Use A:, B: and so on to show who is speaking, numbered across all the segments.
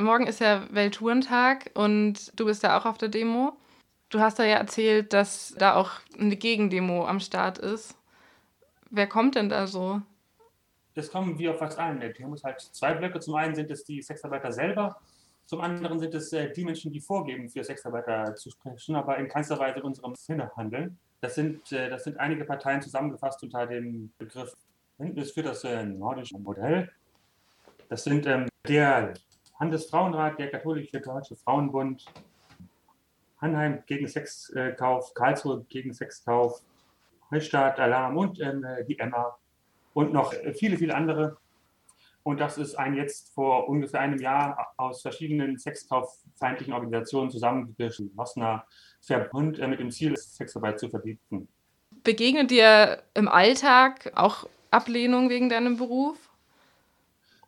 A: Morgen ist ja Welttourentag und du bist da auch auf der Demo. Du hast da ja erzählt, dass da auch eine Gegendemo am Start ist. Wer kommt denn da so?
B: Das kommen wie auf fast allen Demos halt zwei Blöcke. Zum einen sind es die Sexarbeiter selber, zum anderen sind es äh, die Menschen, die vorgeben, für Sexarbeiter zu sprechen, aber in keinster Weise in unserem Sinne handeln. Das sind, äh, das sind einige Parteien zusammengefasst unter dem Begriff Bündnis für das äh, nordische Modell. Das sind ähm, der Handelsfrauenrat, der Katholische Deutsche Frauenbund, Hanheim gegen Sexkauf, Karlsruhe gegen Sexkauf, Neustadt, Alarm und ähm, die Emma und noch viele, viele andere. Und das ist ein jetzt vor ungefähr einem Jahr aus verschiedenen sexkauffeindlichen Organisationen zusammengeschlossener Verbund äh, mit dem Ziel, Sexarbeit zu verbieten.
A: Begegnet dir im Alltag auch Ablehnung wegen deinem Beruf?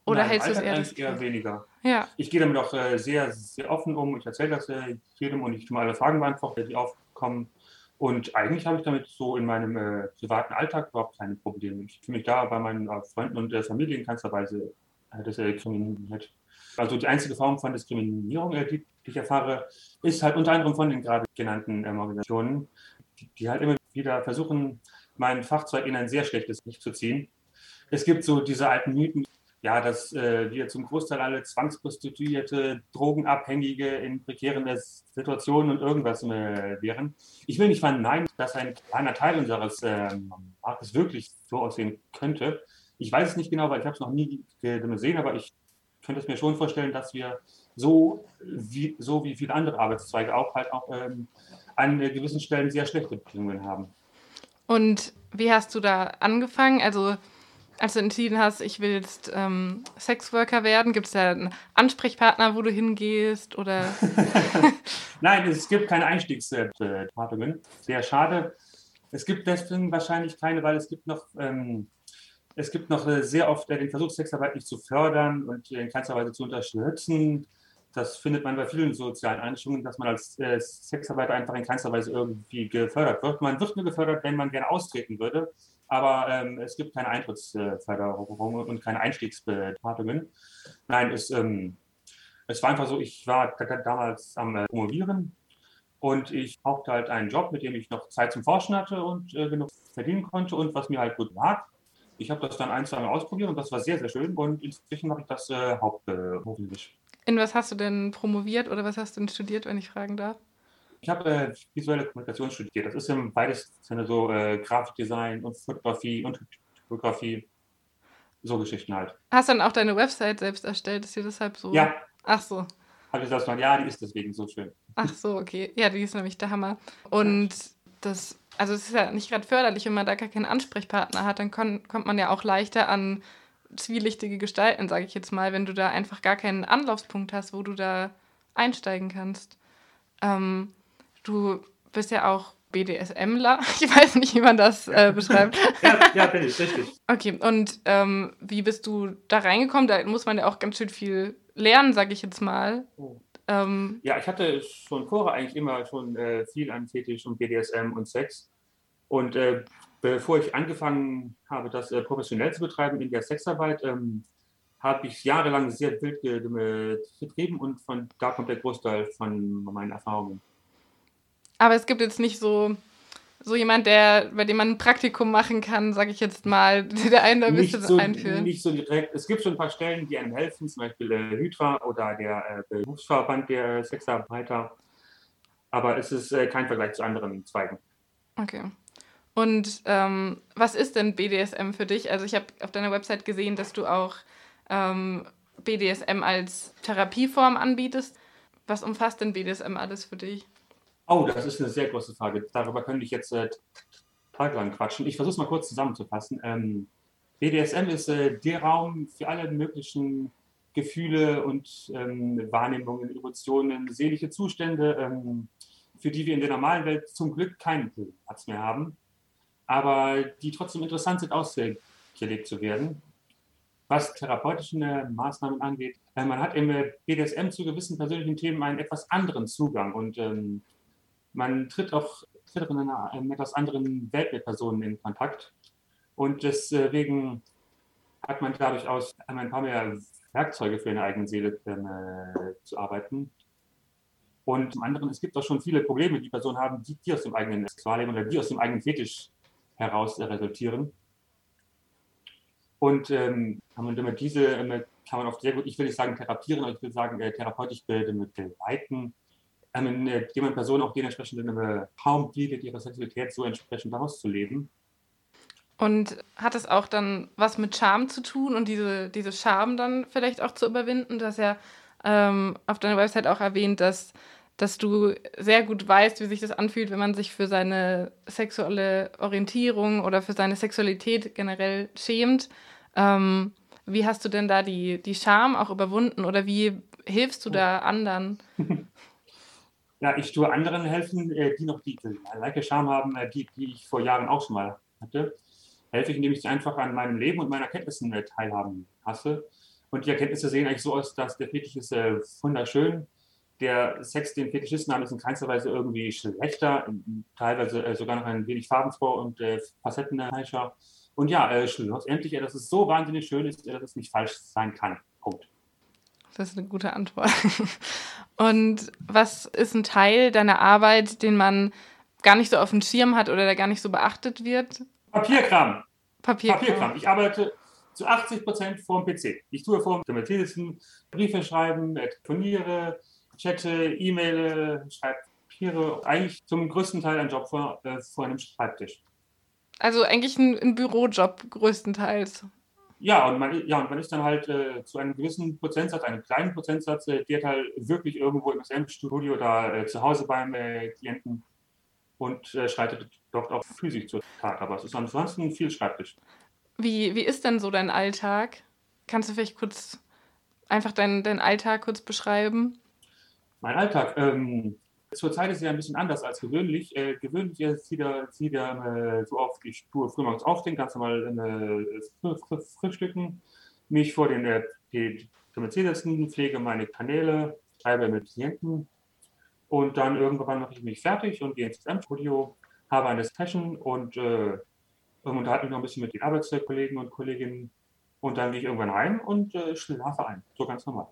B: Oder Nein, hältst du es eher, eher weniger? Ja. Ich gehe damit auch äh, sehr, sehr offen um. Ich erzähle das äh, jedem und ich tue alle Fragen beantworten, die aufkommen. Und eigentlich habe ich damit so in meinem äh, privaten Alltag überhaupt keine Probleme. Ich fühle mich da bei meinen äh, Freunden und äh, Familie in keinster Weise äh, diskriminiert. Also die einzige Form von Diskriminierung, die, die, ich erfahre, ist halt unter anderem von den gerade genannten ähm, Organisationen, die, die, halt immer wieder versuchen, mein Fachzeug in ein sehr schlechtes Licht zu ziehen. Es gibt so diese alten Mythen, ja, dass äh, wir zum Großteil alle Zwangsprostituierte, Drogenabhängige in prekären Situationen und irgendwas äh, wären. Ich will nicht verneinen, dass ein kleiner Teil unseres äh, Marktes wirklich so aussehen könnte. Ich weiß es nicht genau, weil ich habe es noch nie gesehen, aber ich könnte es mir schon vorstellen, dass wir so wie, so wie viele andere Arbeitszweige auch halt auch ähm, an gewissen Stellen sehr schlechte Bedingungen haben.
A: Und wie hast du da angefangen? Also als du entschieden hast, ich will jetzt ähm, Sexworker werden, gibt es da einen Ansprechpartner, wo du hingehst oder?
B: Nein, es gibt keine Einstiegsberatungen. Sehr schade. Es gibt deswegen wahrscheinlich keine, weil es gibt noch, ähm, es gibt noch äh, sehr oft äh, den Versuch, Sexarbeit nicht zu fördern und in keinster Weise zu unterstützen. Das findet man bei vielen sozialen Einrichtungen, dass man als äh, Sexarbeiter einfach in keinster Weise irgendwie gefördert wird. Man wird nur gefördert, wenn man gerne austreten würde aber ähm, es gibt keine Eintrittsförderung und keine Einstiegsberatungen. Nein, es, ähm, es war einfach so, ich war damals am äh, Promovieren und ich brauchte halt einen Job, mit dem ich noch Zeit zum Forschen hatte und äh, genug verdienen konnte und was mir halt gut lag. Ich habe das dann ein, zwei Mal ausprobiert und das war sehr, sehr schön und inzwischen mache ich das äh, hauptberuflich.
A: In was hast du denn promoviert oder was hast du denn studiert, wenn ich fragen darf?
B: Ich habe äh, visuelle Kommunikation studiert. Das ist im beides Sinne so äh, Grafikdesign und Fotografie und Typografie. So Geschichten halt.
A: Hast du dann auch deine Website selbst erstellt? Ist dir deshalb so?
B: Ja.
A: Ach so.
B: Habe ich das mal? Ja, die ist deswegen so schön.
A: Ach so, okay. Ja, die ist nämlich der Hammer. Und das, also es ist ja nicht gerade förderlich, wenn man da gar keinen Ansprechpartner hat, dann kon, kommt man ja auch leichter an zwielichtige Gestalten, sage ich jetzt mal, wenn du da einfach gar keinen Anlaufspunkt hast, wo du da einsteigen kannst. Ähm, Du bist ja auch BDSMler. Ich weiß nicht, wie man das äh, beschreibt.
B: ja, ja, bin ich, richtig.
A: Okay, und ähm, wie bist du da reingekommen? Da muss man ja auch ganz schön viel lernen, sage ich jetzt mal.
B: Oh. Ähm, ja, ich hatte schon vorher eigentlich immer schon äh, viel an Fetisch und BDSM und Sex. Und äh, bevor ich angefangen habe, das äh, professionell zu betreiben in der Sexarbeit, ähm, habe ich jahrelang sehr wild getrieben und von da kommt der Großteil von meinen Erfahrungen.
A: Aber es gibt jetzt nicht so, so jemand, der, bei dem man ein Praktikum machen kann, sage ich jetzt mal, der einen da ein bisschen
B: so,
A: einführen.
B: Nicht so direkt. Es gibt schon ein paar Stellen, die einem helfen, zum Beispiel der Hydra oder der äh, Berufsverband der Sexarbeiter. Aber es ist äh, kein Vergleich zu anderen Zweigen.
A: Okay. Und ähm, was ist denn BDSM für dich? Also ich habe auf deiner Website gesehen, dass du auch ähm, BDSM als Therapieform anbietest. Was umfasst denn BDSM alles für dich?
B: Oh, das ist eine sehr große Frage. Darüber könnte ich jetzt äh, tagelang quatschen. Ich versuche es mal kurz zusammenzufassen. Ähm, BDSM ist äh, der Raum für alle möglichen Gefühle und ähm, Wahrnehmungen, Emotionen, seelische Zustände, ähm, für die wir in der normalen Welt zum Glück keinen Platz mehr haben, aber die trotzdem interessant sind, ausgelegt zu werden. Was therapeutische Maßnahmen angeht, man hat im BDSM zu gewissen persönlichen Themen einen etwas anderen Zugang und ähm, man tritt auch tritt mit einer etwas anderen Welt mit Personen in Kontakt. Und deswegen hat man dadurch aus ein paar mehr Werkzeuge für eine eigene Seele äh, zu arbeiten. Und zum anderen, es gibt auch schon viele Probleme, die Personen haben, die, die aus dem eigenen Sexualleben oder die aus dem eigenen Fetisch heraus resultieren. Und ähm, kann man damit diese kann man oft sehr gut, ich will nicht sagen therapieren, aber ich will sagen äh, therapeutisch begleiten, ähm, indem man Personen auch den entsprechenden Raum bietet, ihre Sexualität so entsprechend auszuleben.
A: Und hat es auch dann was mit Scham zu tun und diese, diese Scham dann vielleicht auch zu überwinden? Du hast ja ähm, auf deiner Website auch erwähnt, dass dass du sehr gut weißt, wie sich das anfühlt, wenn man sich für seine sexuelle Orientierung oder für seine Sexualität generell schämt. Ähm, wie hast du denn da die, die Scham auch überwunden oder wie hilfst du da anderen?
B: Ja, ich tue anderen helfen, äh, die noch die gleiche Scham haben, äh, die, die ich vor Jahren auch schon mal hatte. Helfe ich, indem ich sie einfach an meinem Leben und meinen Erkenntnissen äh, teilhaben lasse. Und die Erkenntnisse sehen eigentlich so aus, dass der Fetisch ist wunderschön, der Sex, den Fetischisten haben, ist in keinster Weise irgendwie schlechter, teilweise äh, sogar noch ein wenig farbenfroh und äh, facettenreicher. Und ja, äh, schlussendlich, äh, dass es so wahnsinnig schön ist, äh, dass es nicht falsch sein kann. Punkt.
A: Das ist eine gute Antwort. Und was ist ein Teil deiner Arbeit, den man gar nicht so auf dem Schirm hat oder der gar nicht so beachtet wird?
B: Papierkram. Papierkram. Papierkram. Ich arbeite zu 80 Prozent vor dem PC. Ich tue vor dem Briefe schreiben, äh, telefoniere, chatte, E-Mail, schreibe Papiere. Eigentlich zum größten Teil ein Job vor, äh, vor einem Schreibtisch.
A: Also eigentlich ein, ein Bürojob größtenteils.
B: Ja, und man, ja, und man ist dann halt äh, zu einem gewissen Prozentsatz, einem kleinen Prozentsatz, äh, der halt wirklich irgendwo im SM-Studio oder äh, zu Hause beim äh, Klienten und äh, schreitet dort auch physisch zur Tat. Aber es ist ansonsten viel Schreibtisch.
A: Wie, wie ist denn so dein Alltag? Kannst du vielleicht kurz einfach deinen, deinen Alltag kurz beschreiben?
B: Mein Alltag. Ähm, zurzeit ist ja ein bisschen anders als gewöhnlich. Äh, gewöhnlich sieht er, sieht er äh, so auf, ich tue frühmorgens aufstehen, ganz normal äh, fr frühstücken, mich vor den äh, PC setzen, pflege meine Kanäle, schreibe mit Klienten und dann irgendwann mache ich mich fertig und gehe ins M-Studio, habe eine Session und äh, unterhalte mich noch ein bisschen mit den Arbeitskollegen und Kolleginnen und dann gehe ich irgendwann heim und äh, schlafe ein. So ganz normal.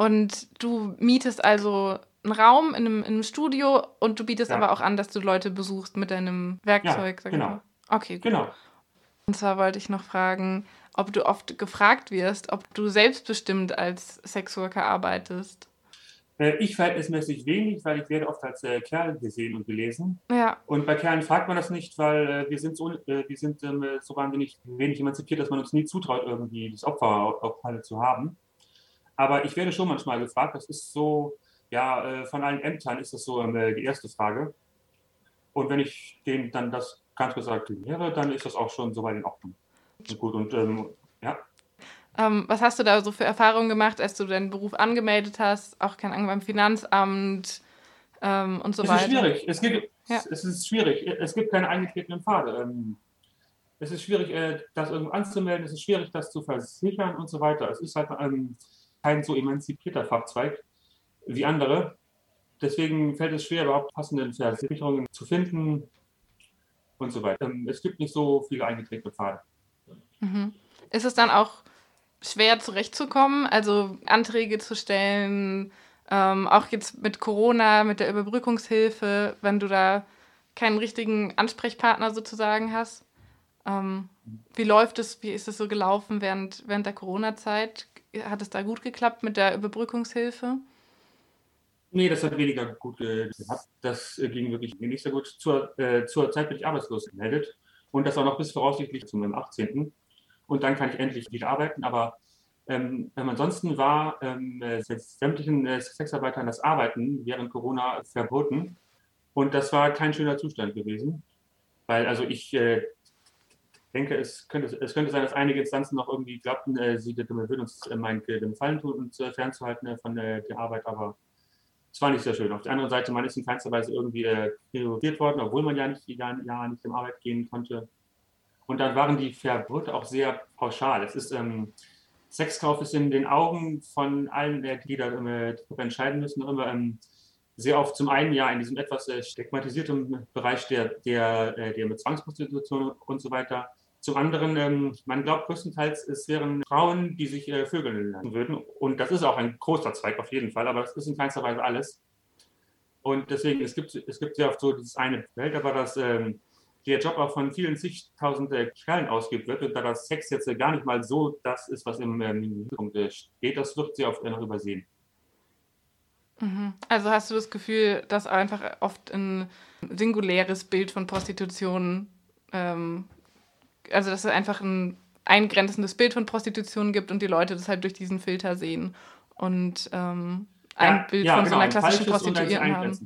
A: Und du mietest also einen Raum in einem, in einem Studio und du bietest ja. aber auch an, dass du Leute besuchst mit deinem Werkzeug.
B: Ja, genau.
A: Okay, gut. Genau. Und zwar wollte ich noch fragen, ob du oft gefragt wirst, ob du selbstbestimmt als Sexworker arbeitest.
B: Äh, ich verhältnismäßig wenig, weil ich werde oft als äh, Kerl gesehen und gelesen.
A: Ja.
B: Und bei Kerlen fragt man das nicht, weil äh, wir sind, so, äh, wir sind ähm, so wahnsinnig wenig emanzipiert, dass man uns nie zutraut, irgendwie das Opfer auf Halle zu haben. Aber ich werde schon manchmal gefragt, das ist so, ja, äh, von allen Ämtern ist das so äh, die erste Frage. Und wenn ich denen dann das ganz gesagt kläre, dann ist das auch schon soweit in Ordnung. Gut, und ähm, ja.
A: Ähm, was hast du da so für Erfahrungen gemacht, als du deinen Beruf angemeldet hast? Auch kein Ahnung beim Finanzamt ähm, und so
B: es
A: weiter.
B: Es ist schwierig. Es, gibt, ja. es ist schwierig. Es gibt keine eingetretenen Pfade. Ähm, es ist schwierig, äh, das irgendwo anzumelden. Es ist schwierig, das zu versichern und so weiter. Es ist halt ähm, kein so emanzipierter Fachzweig wie andere. Deswegen fällt es schwer, überhaupt passende Versicherungen zu finden und so weiter. Ähm, es gibt nicht so viele eingetretene Pfade.
A: Mhm. Ist es dann auch schwer zurechtzukommen, also Anträge zu stellen, ähm, auch jetzt mit Corona, mit der Überbrückungshilfe, wenn du da keinen richtigen Ansprechpartner sozusagen hast? Ähm, wie läuft es, wie ist es so gelaufen während, während der Corona-Zeit? Hat es da gut geklappt mit der Überbrückungshilfe?
B: Nee, das hat weniger gut geklappt. Das äh, ging wirklich nicht so gut. Zur, äh, zur Zeit bin ich arbeitslos gemeldet und das auch noch bis voraussichtlich zum 18. Und dann kann ich endlich wieder arbeiten. Aber ähm, ansonsten war ähm, sämtlichen äh, Sexarbeitern das Arbeiten während Corona verboten. Und das war kein schöner Zustand gewesen. Weil also ich äh, denke, es könnte, es könnte sein, dass einige Instanzen noch irgendwie glaubten, äh, sie würden uns äh, meinen Gefallen tun, uns äh, fernzuhalten äh, von der, der, Arbeit, aber es war nicht sehr schön. Auf der anderen Seite, man ist in keinster Weise irgendwie äh, worden, obwohl man ja nicht, ja, ja nicht in Arbeit gehen konnte. Und dann waren die Verbote auch sehr pauschal. Es ist, ähm, Sexkauf ist in den Augen von allen, äh, die da darüber entscheiden müssen, immer ähm, sehr oft zum einen ja in diesem etwas äh, stigmatisierten Bereich der, der, äh, der mit Zwangsprostitution und so weiter Zum anderen, ähm, man glaubt größtenteils, es wären Frauen, die sich äh, vögeln würden. Und das ist auch ein großer Zweig auf jeden Fall, aber das ist in keinster Weise alles. Und deswegen, es gibt, es gibt sehr oft so dieses eine Feld, aber dass ähm, der Job auch von vielen zigtausend äh, Kerlen ausgeübt wird und da das Sex jetzt äh, gar nicht mal so das ist, was im ähm, Mittelpunkt äh, steht, das wird sehr oft noch übersehen.
A: Mhm. Also hast du das Gefühl, dass einfach oft ein singuläres Bild von Prostitution ähm, also dass es einfach ein eingrenzendes Bild von Prostitution gibt und die Leute das halt durch diesen Filter sehen und ähm, ein ja, Bild ja, von genau, so einer klassischen Prostituierten haben.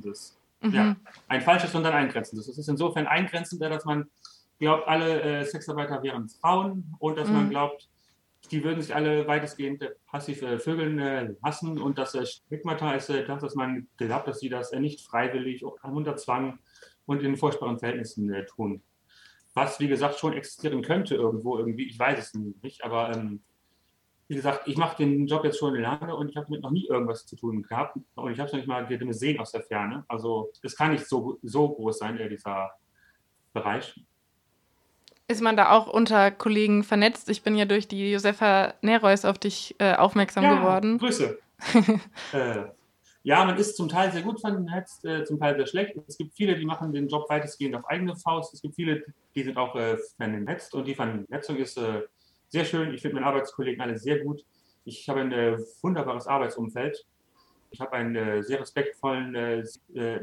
B: Mhm. Ja, ein falsches und ein eingrenzendes. Es ist insofern eingrenzend, dass man glaubt, alle äh, Sexarbeiter wären Frauen und dass mhm. man glaubt, die würden sich alle weitestgehend äh, passiv äh, Vögeln äh, lassen und das äh, Stigmata ist äh, das, dass man glaubt, dass sie das äh, nicht freiwillig, unter Zwang und in furchtbaren Verhältnissen äh, tun was wie gesagt schon existieren könnte irgendwo irgendwie. Ich weiß es nicht, aber ähm, wie gesagt, ich mache den Job jetzt schon lange und ich habe damit noch nie irgendwas zu tun gehabt und ich habe es noch nicht mal gesehen aus der Ferne. Also es kann nicht so, so groß sein, äh, dieser Bereich.
A: Ist man da auch unter Kollegen vernetzt? Ich bin ja durch die Josefa Neroys auf dich äh, aufmerksam ja, geworden.
B: Grüße. äh, ja, man ist zum Teil sehr gut vernetzt, äh, zum Teil sehr schlecht. Es gibt viele, die machen den Job weitestgehend auf eigene Faust. Es gibt viele, die sind auch äh, vernetzt und die Vernetzung ist äh, sehr schön. Ich finde meine Arbeitskollegen alle sehr gut. Ich habe ein äh, wunderbares Arbeitsumfeld. Ich habe einen äh, sehr respektvollen, äh,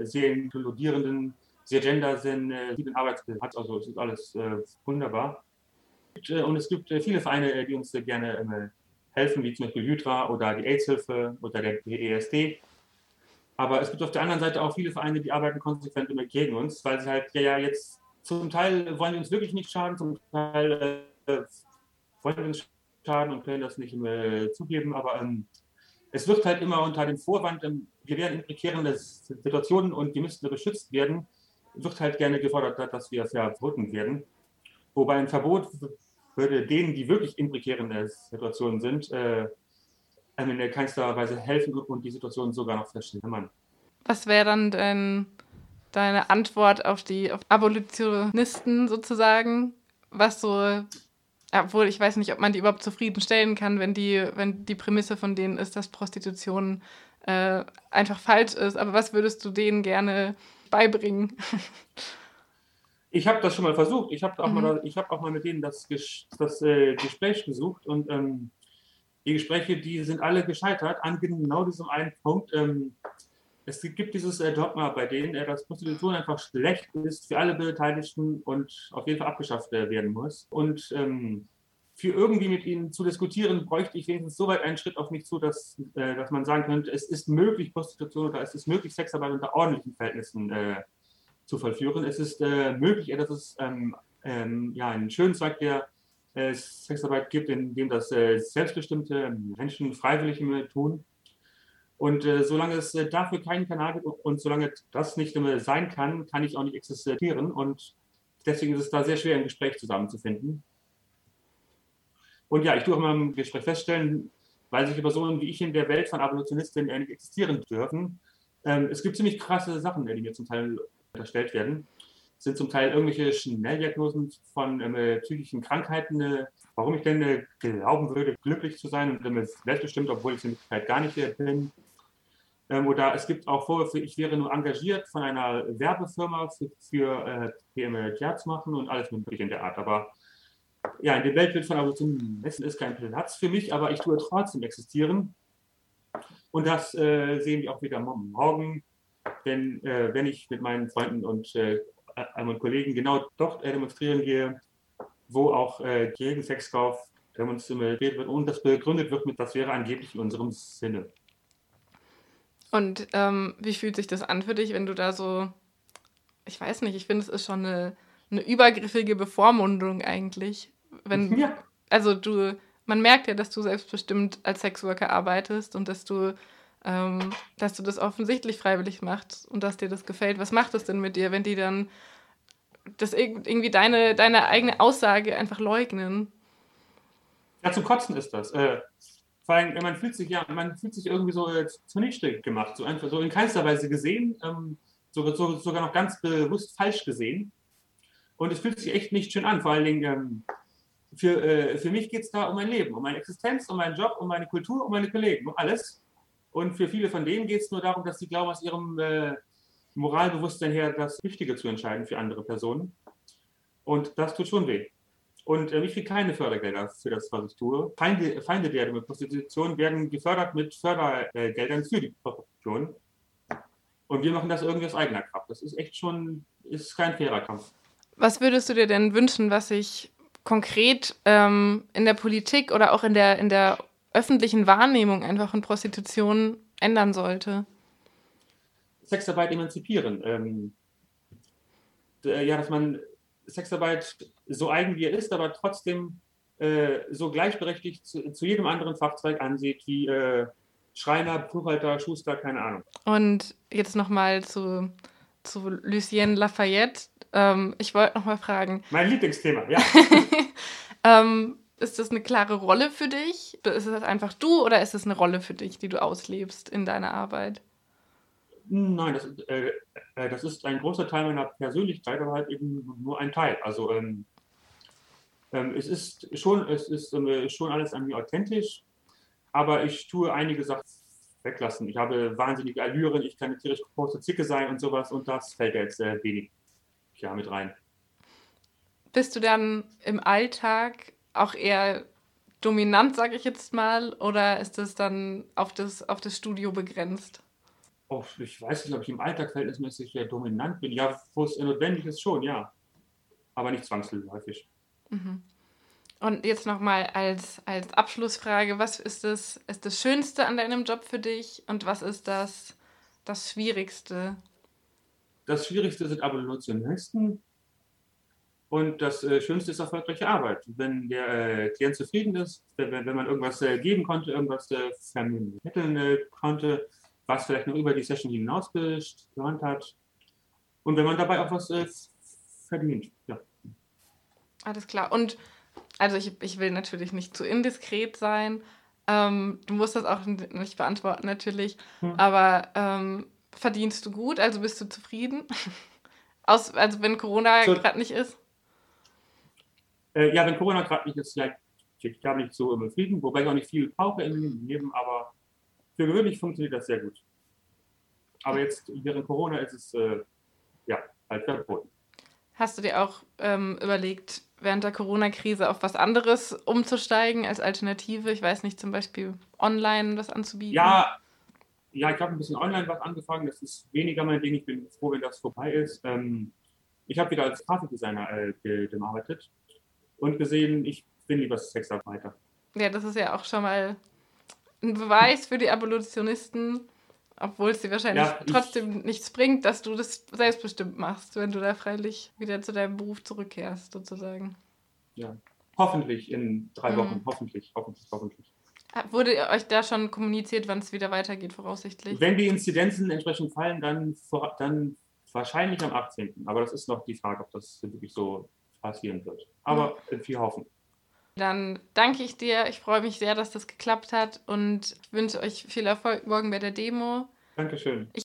B: sehr inkludierenden, sehr gendersensiblen Arbeitsplatz. Also es ist alles wunderbar. Und es gibt viele Vereine, die uns gerne helfen, wie zum Beispiel Hydra oder die AIDS-Hilfe oder der BESD. Aber es gibt auf der anderen Seite auch viele Vereine, die arbeiten konsequent immer gegen uns, weil sie halt ja, ja jetzt zum Teil wollen die uns wirklich nicht schaden, zum Teil äh, wollen die uns schaden und können das nicht äh, zugeben. Aber ähm, es wird halt immer unter dem Vorwand, ähm, wir werden in prekären Situationen und die müssten beschützt werden, wird halt gerne gefordert, dass wir verboten werden. Wobei ein Verbot würde denen, die wirklich in prekären äh, Situationen sind, äh, in keinster Weise helfen und die Situation sogar noch verschlimmern.
A: Was wäre dann dein, deine Antwort auf die auf Abolitionisten sozusagen? Was so, obwohl ich weiß nicht, ob man die überhaupt zufriedenstellen kann, wenn die, wenn die Prämisse von denen ist, dass Prostitution äh, einfach falsch ist. Aber was würdest du denen gerne beibringen?
B: Ich habe das schon mal versucht. Ich habe auch, mhm. mal, hab auch mal mit denen das, das äh, Gespräch gesucht und ähm, die Gespräche, die sind alle gescheitert an genau diesem einen Punkt. Ähm, es gibt dieses äh, Dogma, bei denen äh, dass Prostitution einfach schlecht ist für alle Beteiligten und auf jeden Fall abgeschafft äh, werden muss. Und ähm, für irgendwie mit ihnen zu diskutieren, bräuchte ich wenigstens so weit einen Schritt auf mich zu, dass, äh, dass man sagen könnte, es ist möglich, Prostitution oder es ist möglich, Sexarbeit unter ordentlichen Verhältnisten äh, zu vollführen. Es ist äh, möglich, dass es ähm, ähm, ja, einen schönen Zweig der Sexarbeit gibt, in dem das äh, selbstbestimmte Menschen freiwillig tun. Und äh, solange es äh, dafür keinen Kanal gibt und solange das nicht mehr sein kann, kann ich auch nicht existieren. Und deswegen ist es da sehr schwer, ein Gespräch zusammenzufinden. Und ja, ich tue auch mal im Gespräch feststellen, weil sich Personen wie ich in der Welt von Abolitionistinnen nicht existieren dürfen. Ähm, es gibt ziemlich krasse Sachen, die mir zum Teil unterstellt werden sind zum Teil irgendwelche Schnelldiagnosen von äh, psychischen Krankheiten. Äh, warum ich denn äh, glauben würde, glücklich zu sein und damit selbstbestimmt, obwohl ich in Wirklichkeit gar nicht bin. Ähm, oder es gibt auch Vorwürfe, ich wäre nur engagiert von einer Werbefirma für, für äh, PMLTR zu machen und alles mögliche in der Art. Aber ja, in dem Weltbild von Essen ist kein Platz für mich, aber ich tue trotzdem existieren. Und das äh, sehen wir auch wieder morgen, denn äh, wenn ich mit meinen Freunden und äh, und Kollegen genau dort demonstrieren gehe, wo auch äh, gegen Sexkauf demonstriert wird und das begründet wird mit, das wäre angeblich in unserem Sinne.
A: Und ähm, wie fühlt sich das an für dich, wenn du da so, ich weiß nicht, ich finde, es ist schon eine, eine übergriffige Bevormundung eigentlich. Wenn, ja. Also du, man merkt ja, dass du selbstbestimmt als Sexworker arbeitest und dass du ähm, dass du das offensichtlich freiwillig machst und dass dir das gefällt. Was macht das denn mit dir, wenn die dann das irgendwie deine, deine eigene Aussage einfach leugnen?
B: Ja, zum Kotzen ist das. Äh, vor allem, man fühlt sich ja, man fühlt sich irgendwie so äh, zunichte gemacht, so einfach so in keinster Weise gesehen, ähm, so, so, sogar noch ganz bewusst falsch gesehen. Und es fühlt sich echt nicht schön an. Vor allen Dingen, ähm, für, äh, für mich geht es da um mein Leben, um meine Existenz, um meinen Job, um meine Kultur, um meine Kollegen, um alles. Und für viele von denen geht es nur darum, dass sie glauben, aus ihrem äh, Moralbewusstsein her das Wichtige zu entscheiden für andere Personen. Und das tut schon weh. Und äh, ich kriege keine Fördergelder für das, was ich tue. Feinde, Feinde der Prostitution werden gefördert mit Fördergeldern für die Prostitution. Und wir machen das irgendwie aus eigener Kraft. Das ist echt schon, ist kein fairer Kampf.
A: Was würdest du dir denn wünschen, was sich konkret ähm, in der Politik oder auch in der, in der öffentlichen Wahrnehmung einfach von Prostitution ändern sollte?
B: Sexarbeit emanzipieren. Ähm, ja, dass man Sexarbeit so eigen wie er ist, aber trotzdem äh, so gleichberechtigt zu, zu, jedem anderen Fachzweig ansieht wie äh, Schreiner, Buchhalter, Schuster, keine Ahnung.
A: Und jetzt nochmal zu, zu Lucien Lafayette. Ähm, ich wollte nochmal fragen.
B: Mein Lieblingsthema, ja.
A: ähm, ist das eine klare Rolle für dich? Ist das einfach du oder ist das eine Rolle für dich, die du auslebst in deiner Arbeit?
B: Nein, das, äh, äh, das ist ein großer Teil meiner Persönlichkeit, aber halt eben nur ein Teil. Also ähm, ähm, es ist schon, es ist äh, schon alles an mir authentisch, aber ich tue einige Sachen weglassen. Ich habe wahnsinnige Allüren, ich kann eine tierisch große Zicke sein und sowas und das fällt jetzt äh, wenig ja, mit rein.
A: Bist du dann im Alltag auch eher dominant, sage ich jetzt mal, oder ist das dann auf das, auf das Studio begrenzt?
B: Oh, ich weiß nicht, ob ich im Alltag verhältnismäßig sehr dominant bin. Ja, wo es notwendig ist, schon, ja. Aber nicht zwangsläufig.
A: Mhm. Und jetzt nochmal als, als Abschlussfrage, was ist das, ist das Schönste an deinem Job für dich und was ist das, das Schwierigste?
B: Das Schwierigste sind Abolitionisten und das äh, Schönste ist erfolgreiche Arbeit. Wenn der äh, Klient zufrieden ist, wenn, wenn man irgendwas äh, geben konnte, irgendwas äh, vermitteln äh, konnte, was vielleicht noch über die Session hinaus gewandt hat und wenn man dabei auch was äh, verdient. Ja.
A: Alles klar. Und also ich, ich will natürlich nicht zu indiskret sein. Ähm, du musst das auch nicht beantworten natürlich. Hm. Aber ähm, verdienst du gut? Also bist du zufrieden? Aus, also wenn Corona so, gerade nicht ist?
B: Äh, ja, wenn Corona gerade nicht ist, ja, ich glaube nicht so im Frieden, wobei ich auch nicht viel brauche im Leben, aber für gewöhnlich funktioniert das sehr gut. Aber jetzt während Corona ist es äh, ja halt verboten.
A: Hast du dir auch ähm, überlegt, während der Corona-Krise auf was anderes umzusteigen als Alternative? Ich weiß nicht, zum Beispiel online was anzubieten?
B: Ja, ja ich habe ein bisschen online was angefangen. Das ist weniger mein Ding. Ich bin froh, wenn das vorbei ist. Ähm, ich habe wieder als Grafikdesigner äh, gearbeitet und gesehen, ich bin lieber Sexarbeiter.
A: Ja, das ist ja auch schon mal ein Beweis für die Abolitionisten, obwohl es dir wahrscheinlich ja, trotzdem nichts bringt, dass du das selbstbestimmt machst, wenn du da freilich wieder zu deinem Beruf zurückkehrst, sozusagen.
B: Ja, hoffentlich in drei mhm. Wochen, mhm. hoffentlich, hoffentlich, hoffentlich.
A: Wurde euch da schon kommuniziert, wann es wieder weitergeht, voraussichtlich?
B: Wenn die Inzidenzen entsprechend fallen, dann, dann wahrscheinlich am 18. Aber das ist noch die Frage, ob das wirklich so passieren wird. Aber ja. viel hoffen.
A: Dann danke ich dir. Ich freue mich sehr, dass das geklappt hat und wünsche euch viel Erfolg morgen bei der Demo.
B: Dankeschön.
A: Ich